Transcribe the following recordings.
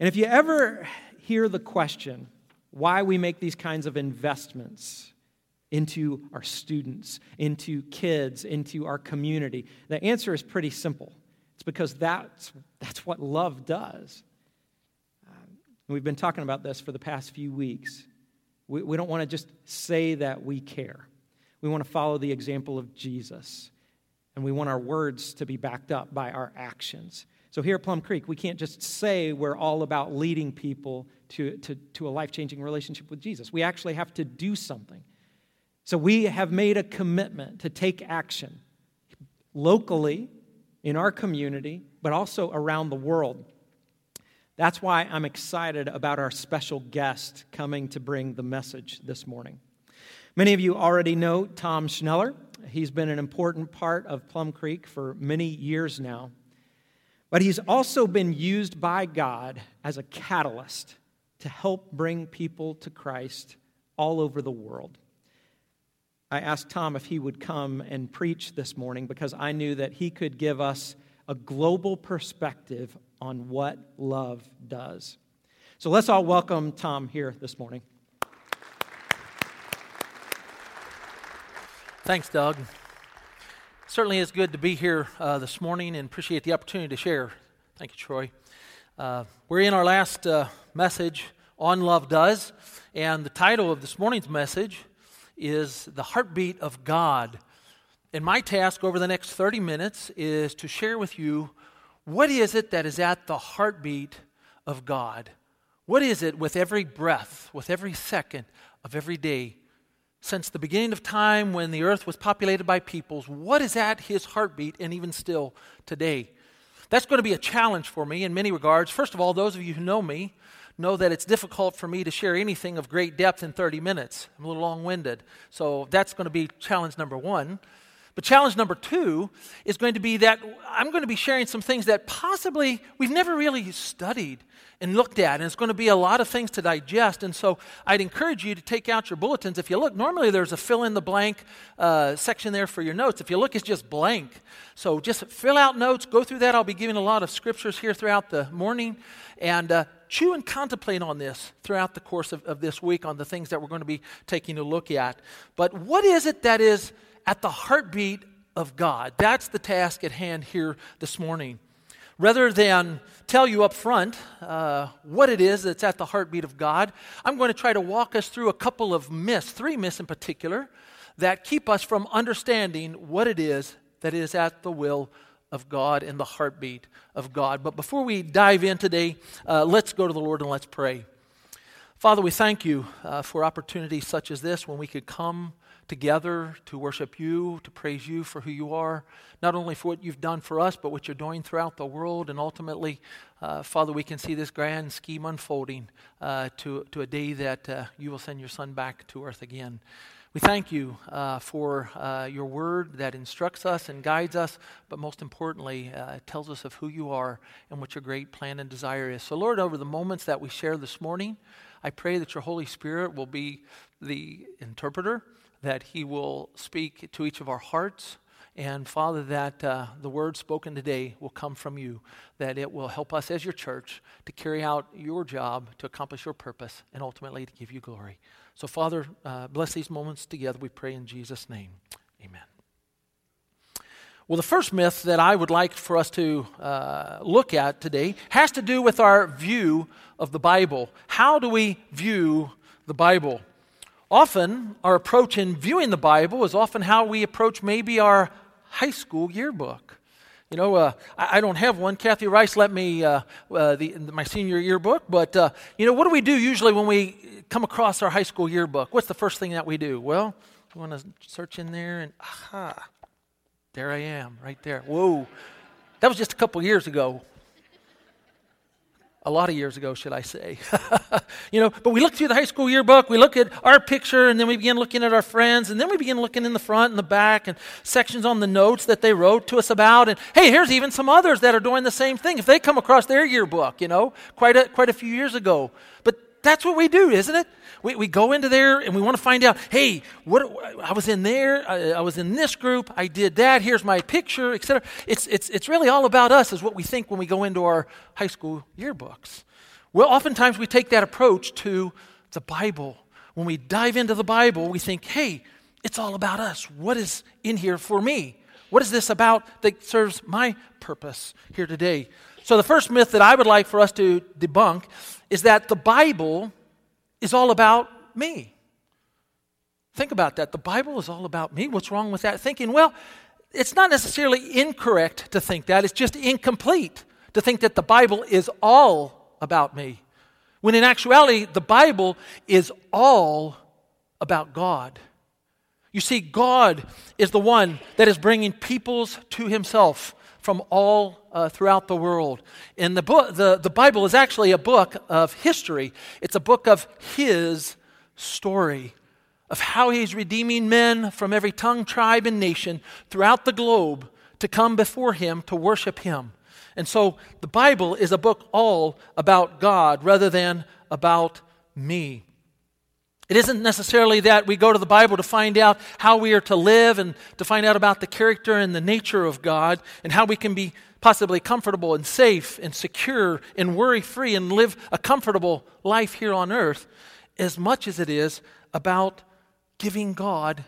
And if you ever hear the question, why we make these kinds of investments into our students, into kids, into our community, the answer is pretty simple. It's because that's, that's what love does. Um, we've been talking about this for the past few weeks. We, we don't want to just say that we care. We want to follow the example of Jesus. And we want our words to be backed up by our actions. So here at Plum Creek, we can't just say we're all about leading people to, to, to a life changing relationship with Jesus. We actually have to do something. So we have made a commitment to take action locally in our community, but also around the world. That's why I'm excited about our special guest coming to bring the message this morning. Many of you already know Tom Schneller. He's been an important part of Plum Creek for many years now. But he's also been used by God as a catalyst to help bring people to Christ all over the world. I asked Tom if he would come and preach this morning because I knew that he could give us a global perspective on what love does. So let's all welcome Tom here this morning. Thanks, Doug. Certainly is good to be here uh, this morning and appreciate the opportunity to share. Thank you, Troy. Uh, we're in our last uh, message on Love Does, and the title of this morning's message is The Heartbeat of God. And my task over the next 30 minutes is to share with you what is it that is at the heartbeat of God? What is it with every breath, with every second of every day since the beginning of time when the earth was populated by peoples, what is at his heartbeat and even still today? That's going to be a challenge for me in many regards. First of all, those of you who know me know that it's difficult for me to share anything of great depth in 30 minutes. I'm a little long winded. So that's going to be challenge number one. But challenge number two is going to be that I'm going to be sharing some things that possibly we've never really studied and looked at. And it's going to be a lot of things to digest. And so I'd encourage you to take out your bulletins. If you look, normally there's a fill in the blank uh, section there for your notes. If you look, it's just blank. So just fill out notes, go through that. I'll be giving a lot of scriptures here throughout the morning. And uh, chew and contemplate on this throughout the course of, of this week on the things that we're going to be taking a look at. But what is it that is at the heartbeat of God? That's the task at hand here this morning. Rather than tell you up front uh, what it is that's at the heartbeat of God, I'm going to try to walk us through a couple of myths, three myths in particular, that keep us from understanding what it is that is at the will of God and the heartbeat of God. But before we dive in today, uh, let's go to the Lord and let's pray. Father, we thank you uh, for opportunities such as this when we could come together to worship you, to praise you for who you are, not only for what you've done for us, but what you're doing throughout the world. And ultimately, uh, Father, we can see this grand scheme unfolding uh, to, to a day that uh, you will send your Son back to earth again. We thank you uh, for uh, your word that instructs us and guides us, but most importantly, uh, tells us of who you are and what your great plan and desire is. So, Lord, over the moments that we share this morning, I pray that your Holy Spirit will be the interpreter that He will speak to each of our hearts. And Father, that uh, the word spoken today will come from you, that it will help us as your church to carry out your job, to accomplish your purpose, and ultimately to give you glory. So, Father, uh, bless these moments together, we pray in Jesus' name. Amen. Well, the first myth that I would like for us to uh, look at today has to do with our view of the Bible. How do we view the Bible? Often, our approach in viewing the Bible is often how we approach maybe our high school yearbook. You know, uh, I, I, don't have one. Kathy Rice let me uh, uh, the, my senior yearbook, but uh, you know, what do we do usually when we come across our high school yearbook? What's the first thing that we do? Well, we want to search in there, and aha, there I am, right there. Whoa, that was just a couple years ago a lot of years ago, should I say. you know, but we look through the high school yearbook, we look at our picture, and then we begin looking at our friends, and then we begin looking in the front and the back and sections on the notes that they wrote to us about. And hey, here's even some others that are doing the same thing. If they come across their yearbook, you know, quite a, quite a few years ago. But that's what we do, isn't it? We, we go into there and we want to find out, hey, what, I was in there, I, I was in this group, I did that, here's my picture, etc. It's, it's, it's really all about us, is what we think when we go into our high school yearbooks. Well, oftentimes we take that approach to the Bible. When we dive into the Bible, we think, hey, it's all about us. What is in here for me? What is this about that serves my purpose here today? So, the first myth that I would like for us to debunk is that the Bible is all about me. Think about that. The Bible is all about me. What's wrong with that thinking? Well, it's not necessarily incorrect to think that, it's just incomplete to think that the Bible is all about me. When in actuality, the Bible is all about God. You see, God is the one that is bringing peoples to Himself from all uh, throughout the world. And the, book, the, the Bible is actually a book of history, it's a book of His story of how he's redeeming men from every tongue, tribe, and nation throughout the globe to come before him to worship him. And so the Bible is a book all about God rather than about me. It isn't necessarily that we go to the Bible to find out how we are to live and to find out about the character and the nature of God and how we can be possibly comfortable and safe and secure and worry free and live a comfortable life here on earth as much as it is about giving God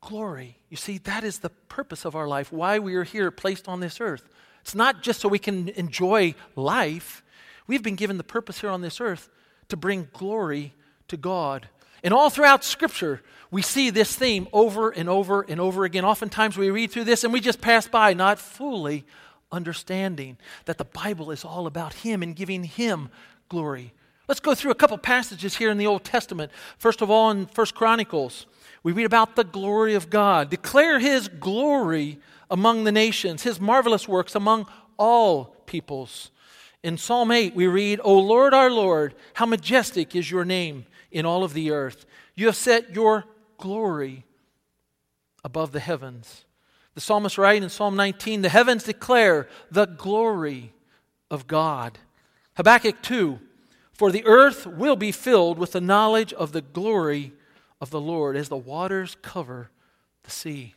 glory. You see, that is the purpose of our life, why we are here placed on this earth. It's not just so we can enjoy life. We've been given the purpose here on this earth to bring glory to God. And all throughout Scripture, we see this theme over and over and over again. Oftentimes we read through this and we just pass by, not fully understanding that the Bible is all about Him and giving Him glory. Let's go through a couple passages here in the Old Testament. First of all, in First Chronicles, we read about the glory of God. Declare his glory among the nations, his marvelous works among all peoples. In Psalm 8, we read, O Lord our Lord, how majestic is your name in all of the earth. You have set your glory above the heavens. The psalmist writes in Psalm 19, The heavens declare the glory of God. Habakkuk 2, for the earth will be filled with the knowledge of the glory of the Lord as the waters cover the sea.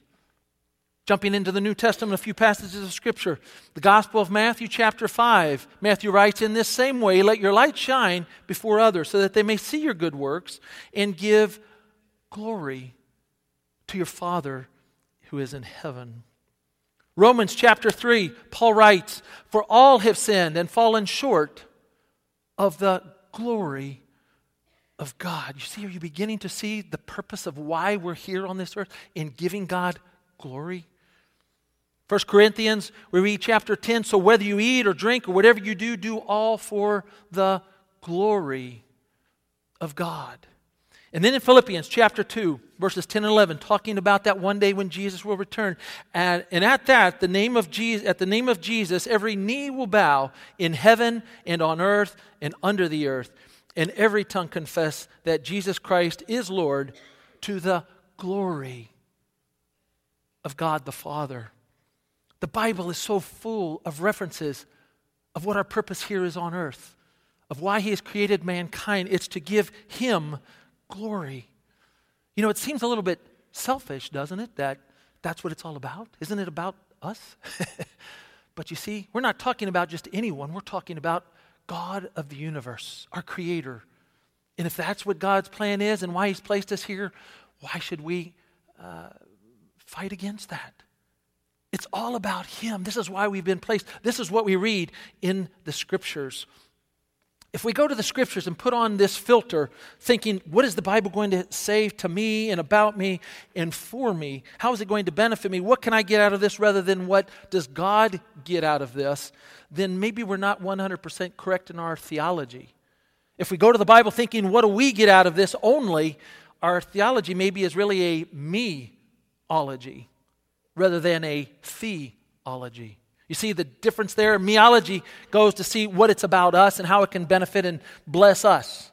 Jumping into the New Testament, a few passages of Scripture. The Gospel of Matthew, chapter 5. Matthew writes, In this same way, let your light shine before others, so that they may see your good works and give glory to your Father who is in heaven. Romans chapter 3, Paul writes, For all have sinned and fallen short of the glory of God. You see, are you beginning to see the purpose of why we're here on this earth in giving God glory? 1 Corinthians, we read chapter 10 so whether you eat or drink or whatever you do, do all for the glory of God. And then in Philippians chapter 2, verses 10 and 11, talking about that one day when Jesus will return. And, and at that, the name of Jesus, at the name of Jesus, every knee will bow in heaven and on earth and under the earth, and every tongue confess that Jesus Christ is Lord to the glory of God the Father. The Bible is so full of references of what our purpose here is on earth, of why He has created mankind. It's to give Him glory. You know, it seems a little bit selfish, doesn't it? That that's what it's all about. Isn't it about us? but you see, we're not talking about just anyone, we're talking about God of the universe, our creator. And if that's what God's plan is and why He's placed us here, why should we uh, fight against that? It's all about Him. This is why we've been placed. This is what we read in the scriptures if we go to the scriptures and put on this filter, thinking, what is the Bible going to say to me and about me and for me? How is it going to benefit me? What can I get out of this rather than what does God get out of this? Then maybe we're not 100% correct in our theology. If we go to the Bible thinking, what do we get out of this only? Our theology maybe is really a me-ology rather than a theology. You see the difference there? Meology goes to see what it's about us and how it can benefit and bless us.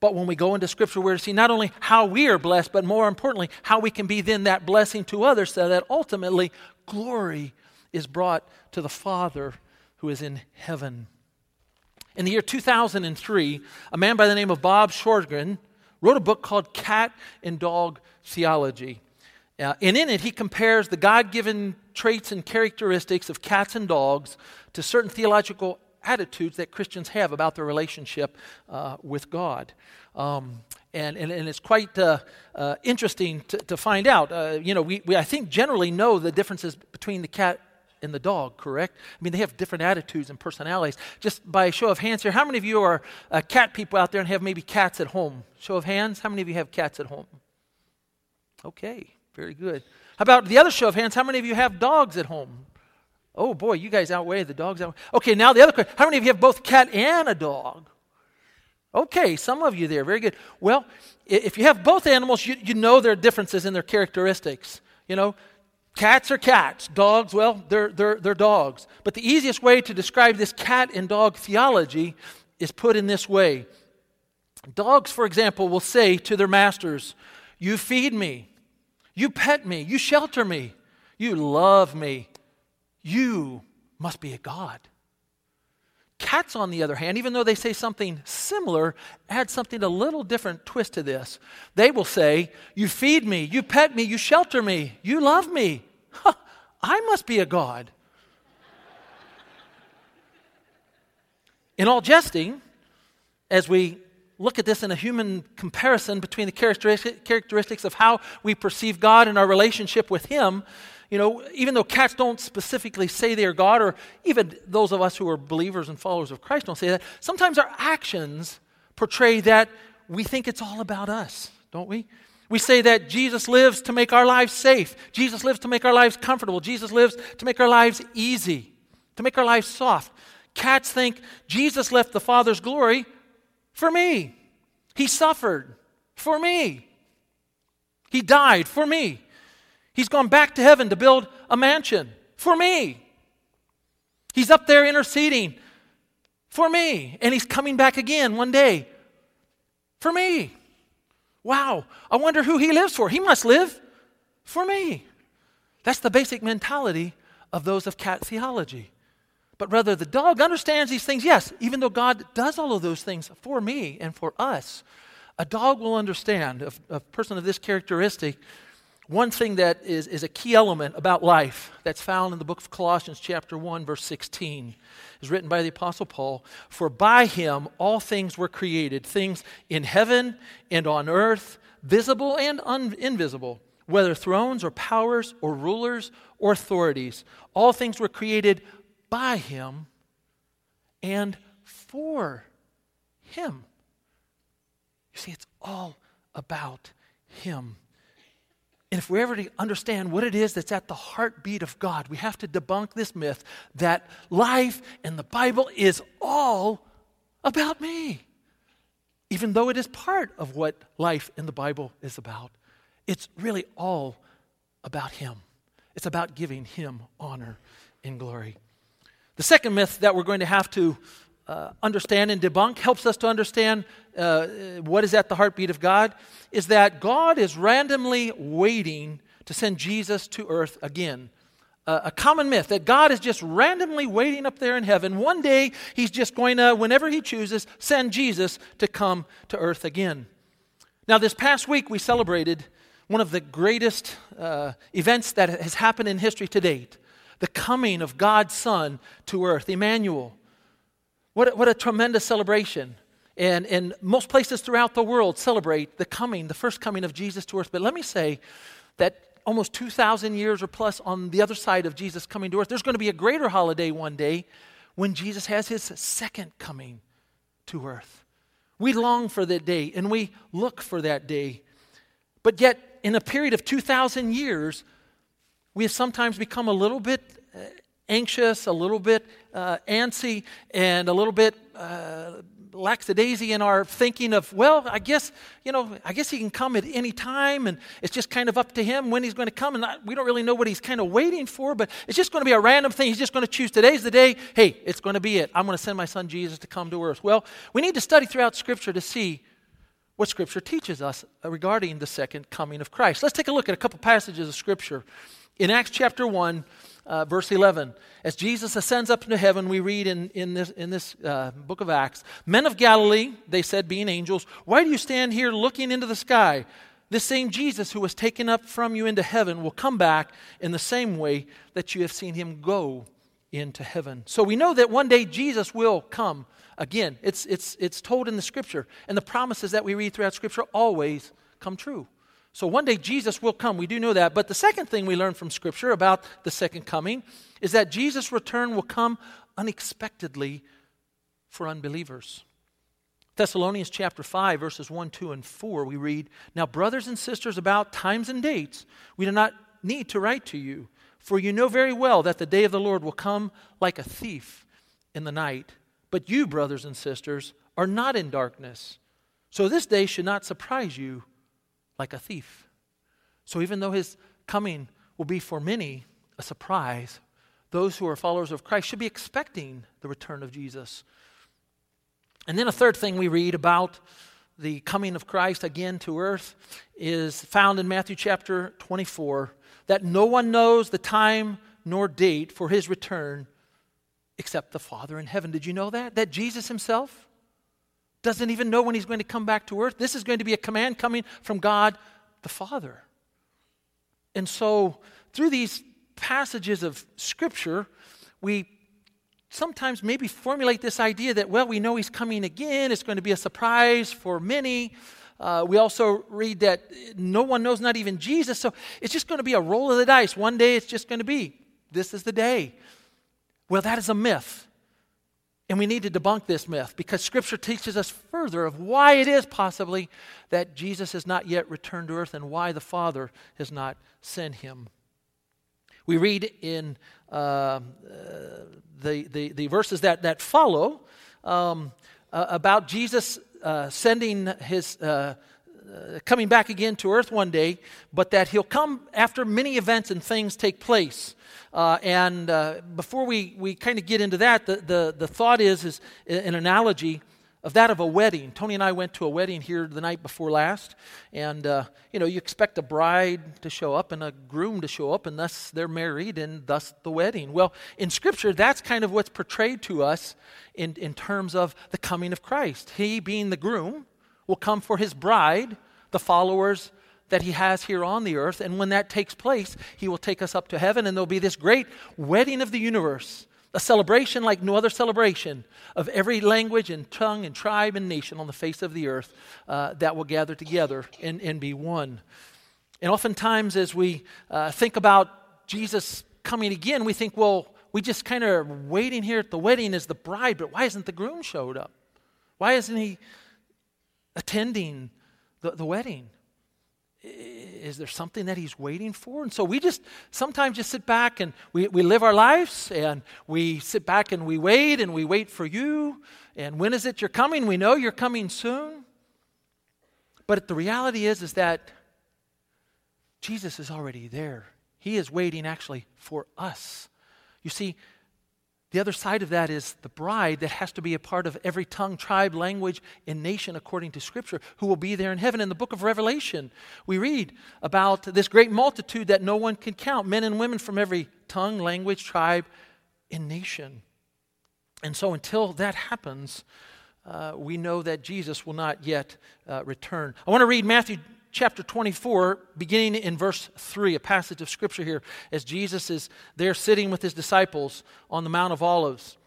But when we go into Scripture, we're to see not only how we are blessed, but more importantly, how we can be then that blessing to others so that ultimately glory is brought to the Father who is in heaven. In the year 2003, a man by the name of Bob Sjogren wrote a book called Cat and Dog Theology. Uh, and in it, he compares the God given traits and characteristics of cats and dogs to certain theological attitudes that Christians have about their relationship uh, with God. Um, and, and, and, it's quite uh, uh, interesting to, to, find out. Uh, you know, we, we, I think, generally know the differences between the cat and the dog, correct? I mean, they have different attitudes and personalities. Just by show of hands here, how many of you are uh, cat people out there and have maybe cats at home? Show of hands, how many of you have cats at home? Okay, very good. How about the other show of hands? How many of you have dogs at home? Oh boy, you guys outweigh the dogs. Outweigh. Okay, now the other question. How many of you have both cat and a dog? Okay, some of you there. Very good. Well, if you have both animals, you, you know there are differences in their characteristics. You know, cats are cats. Dogs, well, they're, they're, they're dogs. But the easiest way to describe this cat and dog theology is put in this way. Dogs, for example, will say to their masters, You feed me, you pet me, you shelter me, you love me. You must be a God. Cats, on the other hand, even though they say something similar, add something a little different twist to this. They will say, You feed me, you pet me, you shelter me, you love me. Huh, I must be a God. In all jesting, as we look at this in a human comparison between the characteristics of how we perceive God and our relationship with Him, you know, even though cats don't specifically say they are God, or even those of us who are believers and followers of Christ don't say that, sometimes our actions portray that we think it's all about us, don't we? We say that Jesus lives to make our lives safe. Jesus lives to make our lives comfortable. Jesus lives to make our lives easy, to make our lives soft. Cats think Jesus left the Father's glory for me. He suffered for me. He died for me. He's gone back to heaven to build a mansion for me. He's up there interceding for me. And he's coming back again one day for me. Wow, I wonder who he lives for. He must live for me. That's the basic mentality of those of cat theology. But rather, the dog understands these things. Yes, even though God does all of those things for me and for us, a dog will understand, a, a person of this characteristic one thing that is, is a key element about life that's found in the book of Colossians, chapter 1, verse 16, is written by the Apostle Paul For by him all things were created, things in heaven and on earth, visible and un- invisible, whether thrones or powers or rulers or authorities. All things were created by him and for him. You see, it's all about him. And if we're ever to understand what it is that's at the heartbeat of God, we have to debunk this myth that life in the Bible is all about me. Even though it is part of what life in the Bible is about, it's really all about Him. It's about giving Him honor and glory. The second myth that we're going to have to uh, understand and debunk, helps us to understand uh, what is at the heartbeat of God, is that God is randomly waiting to send Jesus to earth again. Uh, a common myth that God is just randomly waiting up there in heaven. One day, He's just going to, whenever He chooses, send Jesus to come to earth again. Now, this past week, we celebrated one of the greatest uh, events that has happened in history to date the coming of God's Son to earth, Emmanuel. What a, what a tremendous celebration. And, and most places throughout the world celebrate the coming, the first coming of Jesus to earth. But let me say that almost 2,000 years or plus on the other side of Jesus coming to earth, there's going to be a greater holiday one day when Jesus has his second coming to earth. We long for that day and we look for that day. But yet, in a period of 2,000 years, we have sometimes become a little bit uh, anxious, a little bit uh, antsy, and a little bit uh, lackadaisy in our thinking of, well, I guess, you know, I guess he can come at any time, and it's just kind of up to him when he's going to come, and we don't really know what he's kind of waiting for, but it's just going to be a random thing. He's just going to choose today's the day. Hey, it's going to be it. I'm going to send my son Jesus to come to earth. Well, we need to study throughout Scripture to see what Scripture teaches us regarding the second coming of Christ. Let's take a look at a couple passages of Scripture. In Acts chapter 1, uh, verse 11. As Jesus ascends up into heaven, we read in, in this, in this uh, book of Acts Men of Galilee, they said, being angels, why do you stand here looking into the sky? This same Jesus who was taken up from you into heaven will come back in the same way that you have seen him go into heaven. So we know that one day Jesus will come again. It's, it's, it's told in the scripture, and the promises that we read throughout scripture always come true. So one day Jesus will come. We do know that. But the second thing we learn from scripture about the second coming is that Jesus' return will come unexpectedly for unbelievers. Thessalonians chapter 5, verses 1, 2, and 4, we read, Now, brothers and sisters, about times and dates, we do not need to write to you, for you know very well that the day of the Lord will come like a thief in the night. But you, brothers and sisters, are not in darkness. So this day should not surprise you like a thief. So even though his coming will be for many a surprise, those who are followers of Christ should be expecting the return of Jesus. And then a third thing we read about the coming of Christ again to earth is found in Matthew chapter 24 that no one knows the time nor date for his return except the Father in heaven. Did you know that? That Jesus himself doesn't even know when he's going to come back to earth. This is going to be a command coming from God the Father. And so, through these passages of Scripture, we sometimes maybe formulate this idea that, well, we know he's coming again, it's going to be a surprise for many. Uh, we also read that no one knows, not even Jesus. So it's just going to be a roll of the dice. One day it's just going to be, this is the day. Well, that is a myth. And we need to debunk this myth because Scripture teaches us further of why it is possibly that Jesus has not yet returned to earth and why the Father has not sent him. We read in uh, uh, the, the, the, verses that, that follow um, uh, about Jesus uh, sending his, uh, Uh, coming back again to earth one day, but that he'll come after many events and things take place. Uh, and uh, before we, we kind of get into that, the, the, the thought is, is an analogy of that of a wedding. Tony and I went to a wedding here the night before last, and uh, you know you expect a bride to show up and a groom to show up, and thus they're married, and thus the wedding. Well, in Scripture, that's kind of what's portrayed to us in, in terms of the coming of Christ. He, being the groom, will come for his bride, the followers that he has here on the earth, and when that takes place, he will take us up to heaven, and there'll be this great wedding of the universe a celebration like no other celebration of every language and tongue and tribe and nation on the face of the earth uh, that will gather together and, and be one. And oftentimes, as we uh, think about Jesus coming again, we think, well, we just kind of waiting here at the wedding as the bride, but why hasn't the groom showed up? Why isn't he attending the, the wedding? is there something that he's waiting for? And so we just sometimes just sit back and we, we live our lives and we sit back and we wait and we wait for you. And when is it you're coming? We know you're coming soon. But the reality is, is that Jesus is already there. He is waiting actually for us. You see, the other side of that is the bride that has to be a part of every tongue, tribe, language, and nation according to Scripture, who will be there in heaven. In the book of Revelation, we read about this great multitude that no one can count men and women from every tongue, language, tribe, and nation. And so until that happens, uh, we know that Jesus will not yet uh, return. I want to read Matthew chapter 24, beginning in verse 3, a passage of scripture here, as Jesus is there sitting with his disciples on the Mount of Olives.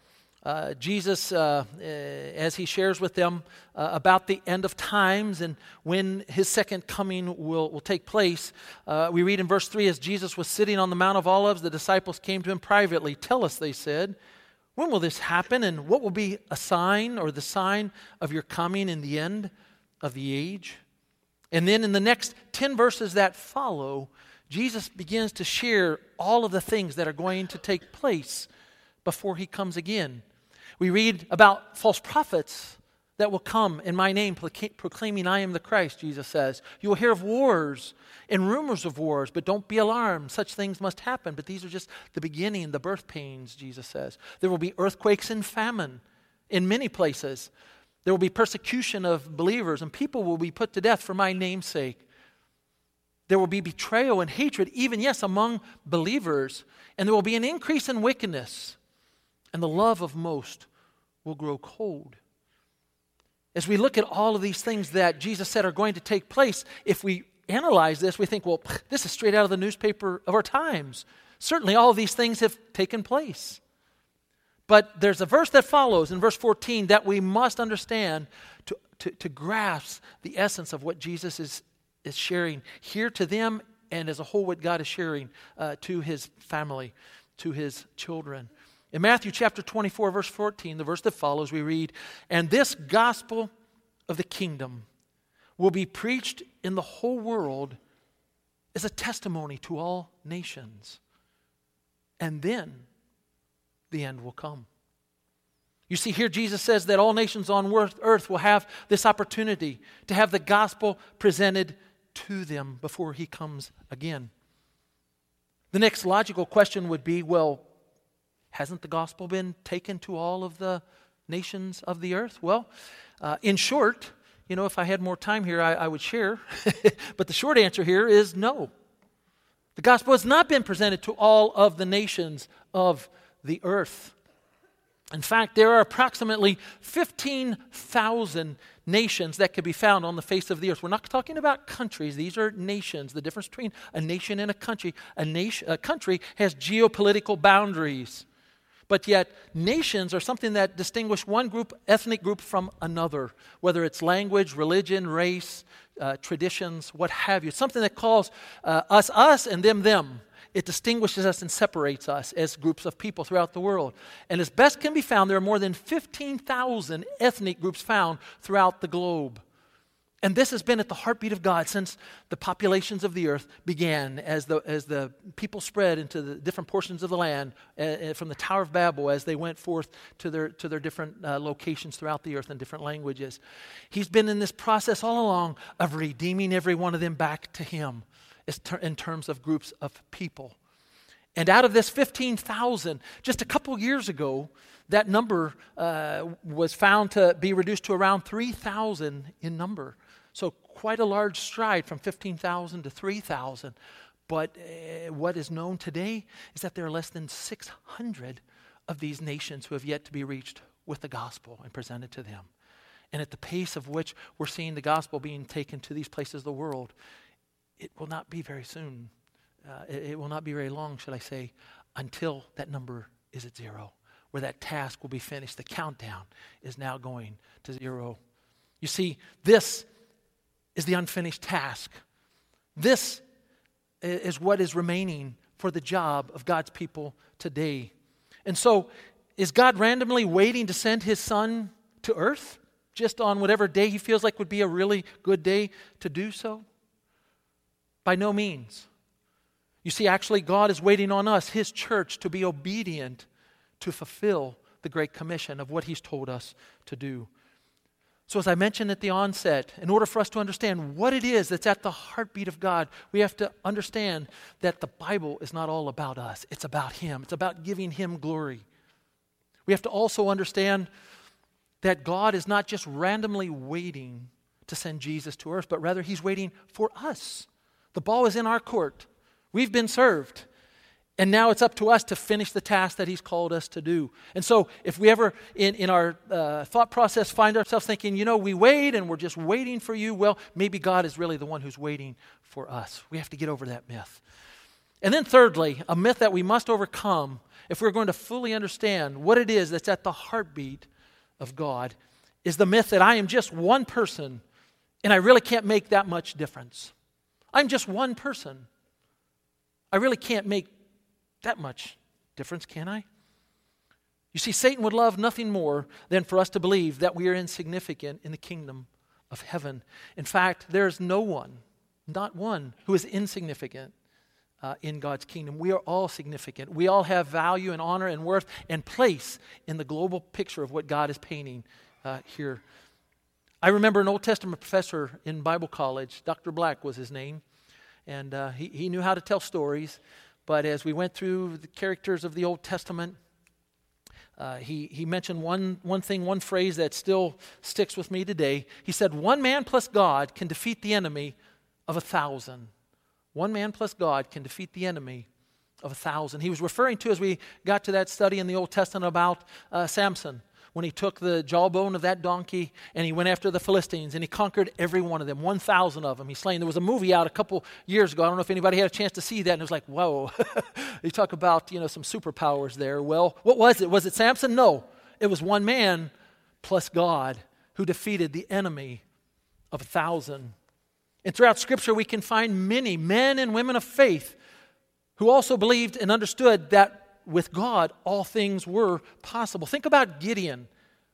Uh, Jesus, uh, uh, as he shares with them uh, about the end of times and when his second coming will, will take place, uh, we read in verse 3 as Jesus was sitting on the Mount of Olives, the disciples came to him privately. Tell us, they said, when will this happen and what will be a sign or the sign of your coming in the end of the age? And then in the next 10 verses that follow, Jesus begins to share all of the things that are going to take place before he comes again. We read about false prophets that will come in my name, proclaiming, I am the Christ, Jesus says. You will hear of wars and rumors of wars, but don't be alarmed. Such things must happen, but these are just the beginning, the birth pains, Jesus says. There will be earthquakes and famine in many places. There will be persecution of believers, and people will be put to death for my name's sake. There will be betrayal and hatred, even, yes, among believers. And there will be an increase in wickedness, and the love of most will grow cold. As we look at all of these things that Jesus said are going to take place, if we analyze this, we think, well, this is straight out of the newspaper of our times. Certainly, all of these things have taken place. But there's a verse that follows in verse 14 that we must understand to, to, to grasp the essence of what Jesus is, is sharing here to them and as a whole what God is sharing uh, to his family, to his children. In Matthew chapter 24, verse 14, the verse that follows, we read, And this gospel of the kingdom will be preached in the whole world as a testimony to all nations. And then the end will come. You see, here Jesus says that all nations on earth will have this opportunity to have the gospel presented to them before he comes again. The next logical question would be well, hasn't the gospel been taken to all of the nations of the earth? Well, uh, in short, you know, if I had more time here, I, I would share. but the short answer here is no. The gospel has not been presented to all of the nations of the earth. In fact, there are approximately 15,000 nations that could be found on the face of the earth. We're not talking about countries, these are nations. The difference between a nation and a country a, nation, a country has geopolitical boundaries. But yet, nations are something that distinguish one group, ethnic group, from another, whether it's language, religion, race, uh, traditions, what have you. Something that calls uh, us us and them them. It distinguishes us and separates us as groups of people throughout the world. And as best can be found, there are more than 15,000 ethnic groups found throughout the globe. And this has been at the heartbeat of God since the populations of the earth began, as the, as the people spread into the different portions of the land uh, from the Tower of Babel as they went forth to their, to their different uh, locations throughout the earth in different languages. He's been in this process all along of redeeming every one of them back to Him in terms of groups of people. And out of this 15,000, just a couple years ago, that number uh, was found to be reduced to around 3,000 in number. So, quite a large stride from 15,000 to 3,000. But uh, what is known today is that there are less than 600 of these nations who have yet to be reached with the gospel and presented to them. And at the pace of which we're seeing the gospel being taken to these places of the world, it will not be very soon. Uh, it, it will not be very long, should I say, until that number is at zero, where that task will be finished. The countdown is now going to zero. You see, this is the unfinished task. This is what is remaining for the job of God's people today. And so, is God randomly waiting to send his son to earth just on whatever day he feels like would be a really good day to do so? By no means. You see, actually, God is waiting on us, His church, to be obedient to fulfill the Great Commission of what He's told us to do. So, as I mentioned at the onset, in order for us to understand what it is that's at the heartbeat of God, we have to understand that the Bible is not all about us, it's about Him, it's about giving Him glory. We have to also understand that God is not just randomly waiting to send Jesus to earth, but rather He's waiting for us the ball is in our court. We've been served. And now it's up to us to finish the task that He's called us to do. And so, if we ever in, in our uh, thought process find ourselves thinking, you know, we wait and we're just waiting for you, well, maybe God is really the one who's waiting for us. We have to get over that myth. And then, thirdly, a myth that we must overcome if we're going to fully understand what it is that's at the heartbeat of God is the myth that I am just one person and I really can't make that much difference. I'm just one person. I really can't make that much difference, can I? You see, Satan would love nothing more than for us to believe that we are insignificant in the kingdom of heaven. In fact, there is no one, not one, who is insignificant uh, in God's kingdom. We are all significant. We all have value and honor and worth and place in the global picture of what God is painting uh, here I remember an Old Testament professor in Bible college, Dr. Black was his name, and uh, he, he knew how to tell stories. But as we went through the characters of the Old Testament, uh, he, he mentioned one, one thing, one phrase that still sticks with me today. He said, One man plus God can defeat the enemy of a thousand. One man plus God can defeat the enemy of a thousand. He was referring to, as we got to that study in the Old Testament about uh, Samson when he took the jawbone of that donkey and he went after the Philistines and he conquered every one of them, 1,000 of them. He slain. There was a movie out a couple years ago. I don't know if anybody had a chance to see that. And it was like, whoa. you talk about, you know, some superpowers there. Well, what was it? Was it Samson? No. It was one man plus God who defeated the enemy of a thousand. And throughout Scripture, we can find many men and women of faith who also believed and understood that with God, all things were possible. Think about Gideon.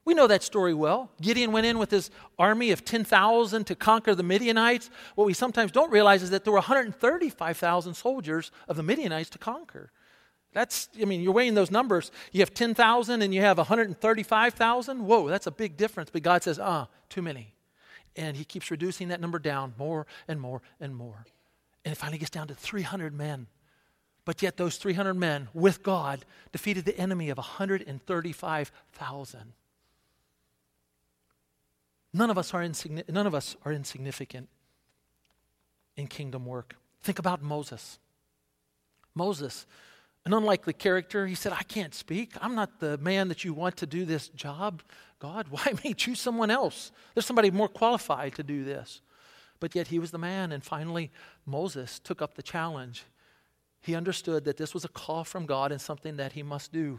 We know that story well. Gideon went in with his army of 10,000 to conquer the Midianites. What we sometimes don't realize is that there were 135,000 soldiers of the Midianites to conquer. That's, I mean, you're weighing those numbers. You have 10,000 and you have 135,000. Whoa, that's a big difference. But God says, ah, too many. And He keeps reducing that number down more and more and more. And it finally gets down to 300 men. But yet, those 300 men with God defeated the enemy of 135,000. None of us are insigni- none of us are insignificant in kingdom work. Think about Moses. Moses, an unlikely character, he said, I can't speak. I'm not the man that you want to do this job. God, why me? Choose someone else. There's somebody more qualified to do this. But yet he was the man. And finally, Moses took up the challenge. He understood that this was a call from God and something that he must do.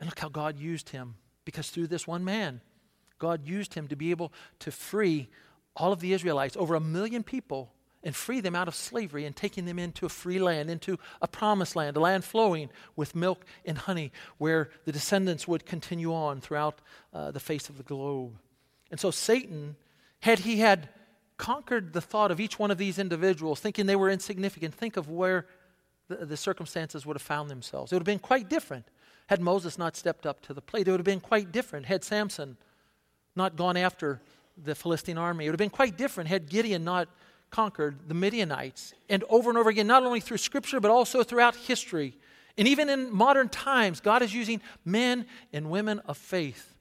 And look how God used him. Because through this one man, God used him to be able to free all of the Israelites, over a million people, and free them out of slavery and taking them into a free land, into a promised land, a land flowing with milk and honey, where the descendants would continue on throughout uh, the face of the globe. And so Satan, had he had conquered the thought of each one of these individuals, thinking they were insignificant, think of where the, the circumstances would have found themselves. It would have been quite different had Moses not stepped up to the plate. It would have been quite different had Samson not gone after the Philistine army. It would have been quite different had Gideon not conquered the Midianites. And over and over again, not only through Scripture, but also throughout history. And even in modern times, God is using men and women of faith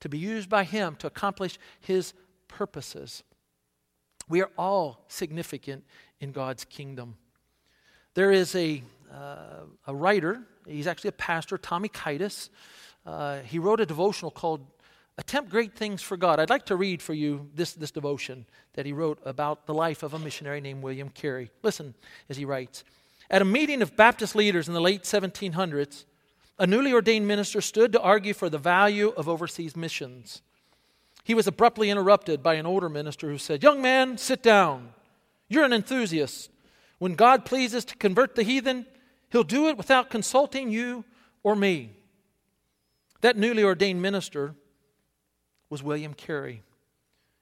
to be used by Him to accomplish His purposes. We are all significant in God's kingdom. There is a, uh, a writer, he's actually a pastor, Tommy Kiedis. Uh, he wrote a devotional called Attempt Great Things for God. I'd like to read for you this, this devotion that he wrote about the life of a missionary named William Carey. Listen as he writes At a meeting of Baptist leaders in the late 1700s, a newly ordained minister stood to argue for the value of overseas missions. He was abruptly interrupted by an older minister who said, Young man, sit down. You're an enthusiast. When God pleases to convert the heathen, he'll do it without consulting you or me. That newly ordained minister was William Carey.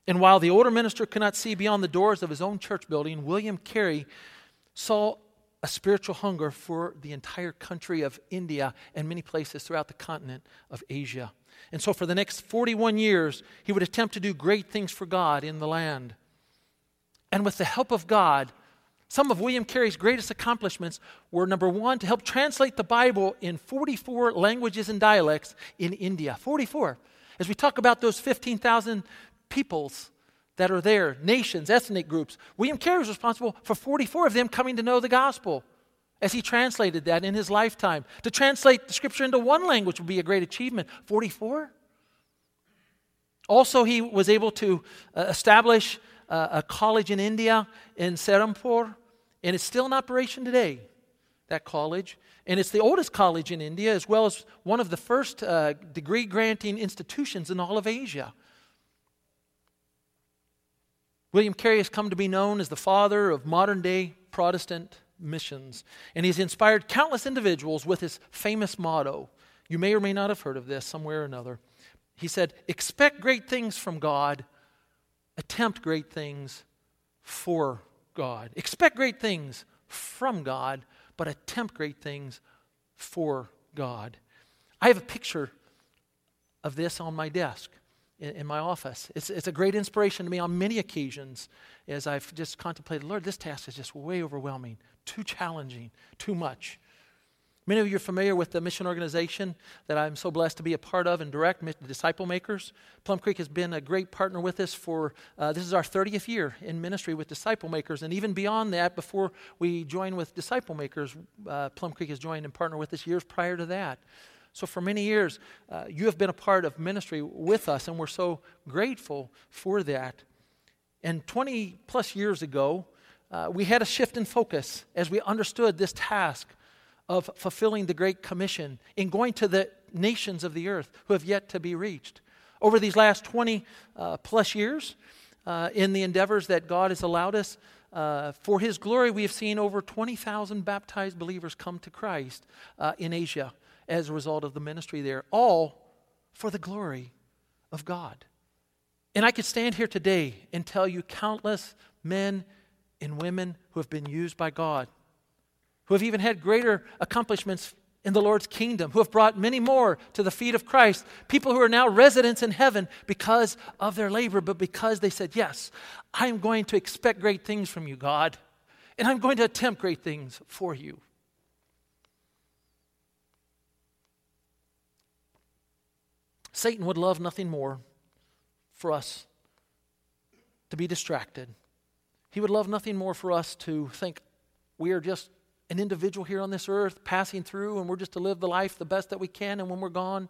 And while the older minister could not see beyond the doors of his own church building, William Carey saw a spiritual hunger for the entire country of India and many places throughout the continent of Asia. And so, for the next 41 years, he would attempt to do great things for God in the land. And with the help of God, some of William Carey's greatest accomplishments were number one, to help translate the Bible in 44 languages and dialects in India. 44. As we talk about those 15,000 peoples that are there, nations, ethnic groups, William Carey was responsible for 44 of them coming to know the gospel as he translated that in his lifetime. To translate the scripture into one language would be a great achievement. 44? Also, he was able to uh, establish a college in India in Serampore, and it's still in operation today, that college. And it's the oldest college in India, as well as one of the first uh, degree granting institutions in all of Asia. William Carey has come to be known as the father of modern day Protestant missions, and he's inspired countless individuals with his famous motto. You may or may not have heard of this somewhere or another. He said, Expect great things from God attempt great things for God. Expect great things from God, but attempt great things for God. I have a picture of this on my desk in, in, my office. It's, it's a great inspiration to me on many occasions as I've just contemplated, Lord, this task is just way overwhelming, too challenging, too much. Many of you are familiar with the mission organization that I'm so blessed to be a part of and direct, Disciple Makers. Plum Creek has been a great partner with us for, uh, this is our 30th year in ministry with Disciple Makers. And even beyond that, before we join with Disciple Makers, uh, Plum Creek has joined and partnered with us years prior to that. So, for many years, uh, you have been a part of ministry with us, and we're so grateful for that. And 20 plus years ago, uh, we had a shift in focus as we understood this task of fulfilling the Great Commission in going to the nations of the earth who have yet to be reached. Over these last 20 uh, plus years, uh, in the endeavors that God has allowed us, uh, for His glory, we have seen over 20,000 baptized believers come to Christ uh, in Asia as a result of the ministry there, all for the glory of God. And I could stand here today and tell you countless men and women who have been used by God, who have even had greater accomplishments in the Lord's kingdom, who have brought many more to the feet of Christ, people who are now residents in heaven because of their labor, but because they said, Yes, I'm going to expect great things from you, God, and I'm going to attempt great things for you. Satan would love nothing more for us to be distracted. He would love nothing more for us to think we are just an individual here on this earth passing through and we're just to live the life the best that we can, and when we're gone,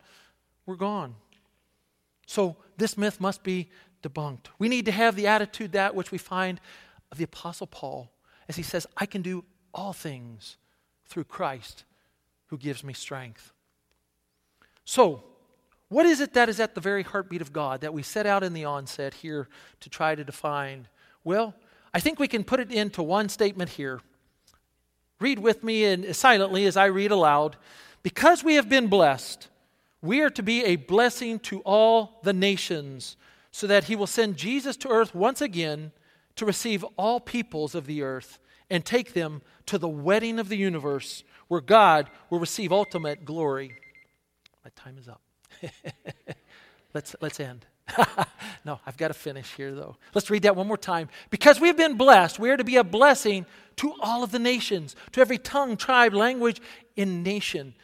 we're gone. So this myth must be debunked. We need to have the attitude that which we find of the Apostle Paul as he says, I can do all things through Christ who gives me strength. So, what is it that is at the very heartbeat of God that we set out in the onset here to try to define? Well, I think we can put it into one statement here. Read with me and silently as I read aloud. Because we have been blessed, we are to be a blessing to all the nations, so that he will send Jesus to earth once again to receive all peoples of the earth and take them to the wedding of the universe, where God will receive ultimate glory. My time is up. let's, let's end. no, I've got to finish here, though. Let's read that one more time. Because we have been blessed, we are to be a blessing to all of the nations, to every tongue, tribe, language, in nation.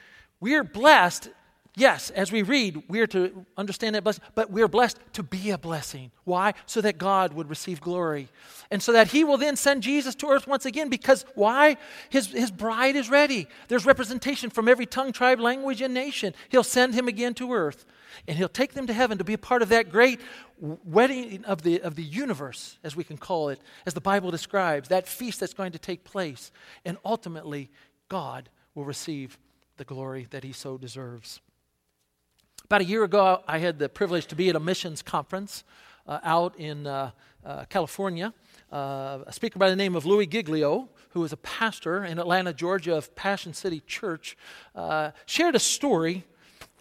We are blessed Yes, as we read, we are to understand that blessing, but we are blessed to be a blessing. Why? So that God would receive glory. And so that He will then send Jesus to earth once again because why? His, his bride is ready. There's representation from every tongue, tribe, language, and nation. He'll send Him again to earth. And He'll take them to heaven to be a part of that great wedding of the, of the universe, as we can call it, as the Bible describes, that feast that's going to take place. And ultimately, God will receive the glory that He so deserves. About a year ago, I had the privilege to be at a missions conference uh, out in uh, uh, California. Uh, a speaker by the name of Louis Giglio, who is a pastor in Atlanta, Georgia, of Passion City Church, uh, shared a story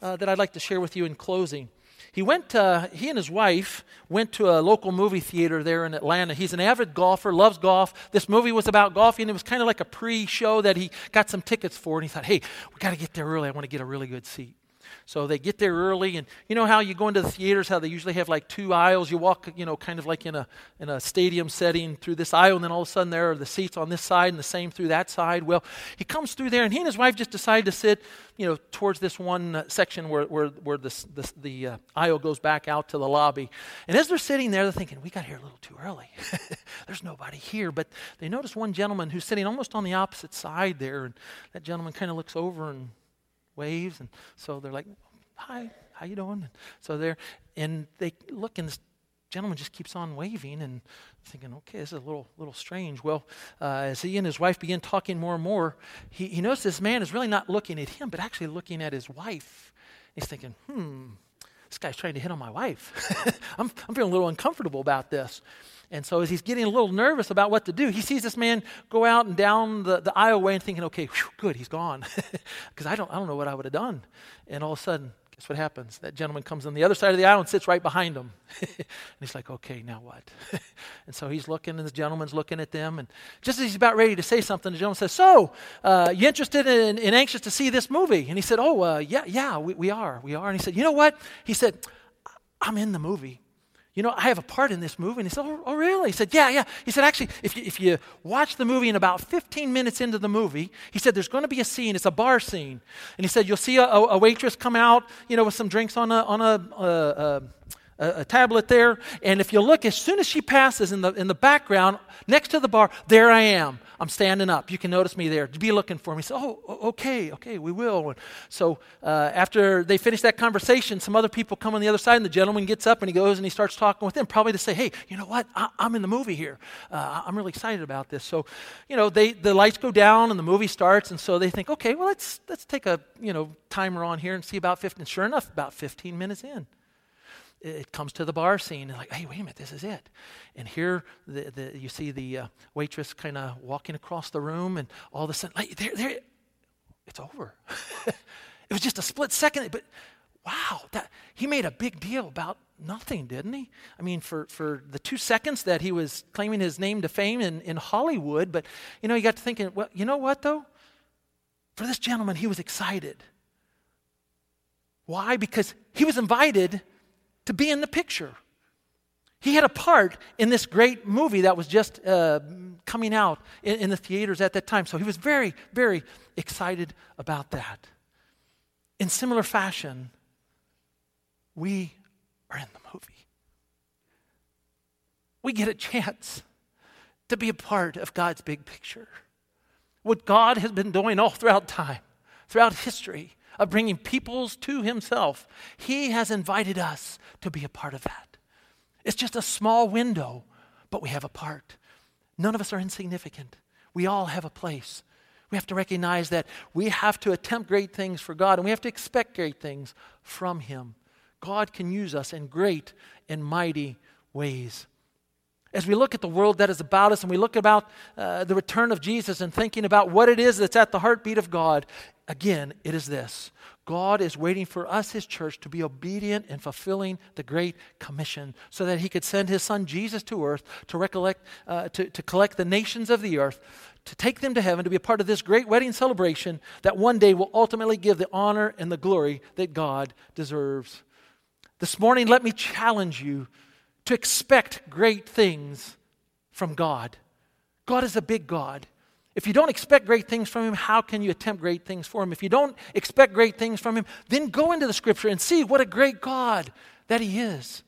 uh, that I'd like to share with you in closing. He went. he and his wife went to a local movie theater there in Atlanta. He's an avid golfer, loves golf. This movie was about golfing. It was kind of like a pre-show that he got some tickets for, and he thought, "Hey, we got to get there early. I want to get a really good seat." So they get there early, and you know how you go into the theaters, how they usually have like two aisles. You walk, you know, kind of like in a in a stadium setting through this aisle, and then all of a sudden there are the seats on this side and the same through that side. Well, he comes through there, and he and his wife just decide to sit, you know, towards this one uh, section where where where this, this the uh, aisle goes back out to the lobby. And as they're sitting there, they're thinking, we got here a little too early. There's nobody here, but they notice one gentleman who's sitting almost on the opposite side there, and that gentleman kind of looks over and waves, and so they're like, "Hi, how you doing?" And so they're and they look, and this gentleman just keeps on waving, and thinking, "Okay, this is a little little strange." Well, uh, as he and his wife begin talking more and more, he, he noticed this man is really not looking at him, but actually looking at his wife. He's thinking, "Hmm." This guy's trying to hit on my wife. I'm, I'm feeling a little uncomfortable about this. And so, as he's getting a little nervous about what to do, he sees this man go out and down the, the aisleway and thinking, okay, whew, good, he's gone. Because I, don't, I don't know what I would have done. And all of a sudden, guess what happens? That gentleman comes on the other side of the aisle and sits right behind him. and he's like, okay, now what? and so he's looking, and this gentleman's looking at them. And just as he's about ready to say something, the gentleman says, So, uh, you interested in and anxious to see this movie? And he said, Oh, uh, yeah, yeah, we, we are. We are. And he said, You know what? He said, I'm in the movie you know, I have a part in this movie. And he said, oh, oh, really? He said, yeah, yeah. He said, actually, if you, if you watch the movie and about 15 minutes into the movie, he said, there's going to be a scene. It's a bar scene. And he said, you'll see a, a waitress come out, you know, with some drinks on a, on a, a, a, a, tablet there. And if you look, as soon as she passes in the, in the background, next to the bar, there I am. I'm standing up. You can notice me there. Be looking for me. So, oh, okay, okay, we will. And so uh, after they finish that conversation, some other people come on the other side, and the gentleman gets up and he goes and he starts talking with them, probably to say, hey, you know what? I, am in the movie here. Uh, I'm really excited about this. So, you know, they, the lights go down and the movie starts, and so they think, okay, well, let's, let's take a, you know, timer on here and see about 15. Sure enough, about 15 minutes in it comes to the bar scene and like, hey, wait a minute, this is it. And here the, the, you see the uh, waitress kind of walking across the room, and all of a sudden, like, there, there, it's over. it was just a split second, but wow, that, he made a big deal about nothing, didn't he? I mean, for, for the two seconds that he was claiming his name to fame in, in Hollywood, but you know, you got to thinking, well, you know what though? For this gentleman, he was excited. Why? Because he was invited to be in the picture. He had a part in this great movie that was just uh, coming out in, in the theaters at that time. So he was very, very excited about that. In similar fashion, we are in the movie. We get a chance to be a part of God's big picture. What God has been doing all throughout time, throughout history, of bringing peoples to himself, he has invited us to be a part of that. It's just a small window, but we have a part. None of us are insignificant. We all have a place. We have to recognize that we have to attempt great things for God and we have to expect great things from Him. God can use us in great and mighty ways. As we look at the world that is about us and we look about uh, the return of Jesus and thinking about what it is that's at the heartbeat of God, Again, it is this God is waiting for us, His church, to be obedient in fulfilling the Great Commission so that He could send His Son Jesus to earth to, recollect, uh, to, to collect the nations of the earth, to take them to heaven, to be a part of this great wedding celebration that one day will ultimately give the honor and the glory that God deserves. This morning, let me challenge you to expect great things from God. God is a big God. If you don't expect great things from him, how can you attempt great things for him? If you don't expect great things from him, then go into the scripture and see what a great God that he is.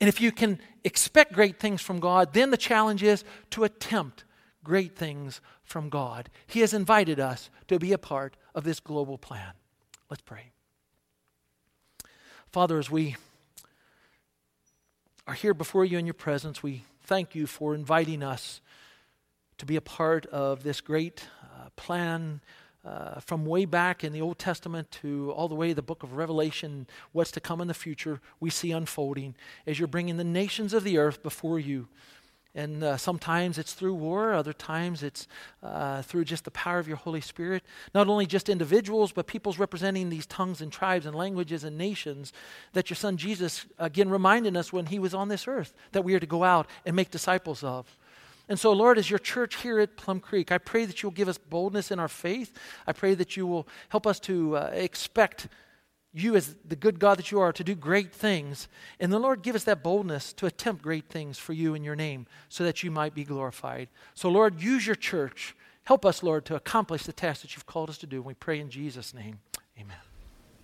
And if you can expect great things from God, then the challenge is to attempt great things from God. He has invited us to be a part of this global plan. Let's pray. Father, as we are here before you in your presence, we thank you for inviting us to be a part of this great uh, plan uh, from way back in the Old Testament to all the way to the book of Revelation, what's to come in the future, we see unfolding as you're bringing the nations of the earth before you. And uh, sometimes it's through war, other times it's uh, through just the power of your Holy Spirit. Not only just individuals, but peoples representing these tongues and tribes and languages and nations that your son Jesus, again, reminded us when he was on this earth that we are to go out and make disciples of. And so, Lord, as your church here at Plum Creek, I pray that you'll give us boldness in our faith. I pray that you will help us to uh, expect you, as the good God that you are, to do great things. And the Lord, give us that boldness to attempt great things for you in your name so that you might be glorified. So, Lord, use your church. Help us, Lord, to accomplish the task that you've called us to do. We pray in Jesus' name. Amen.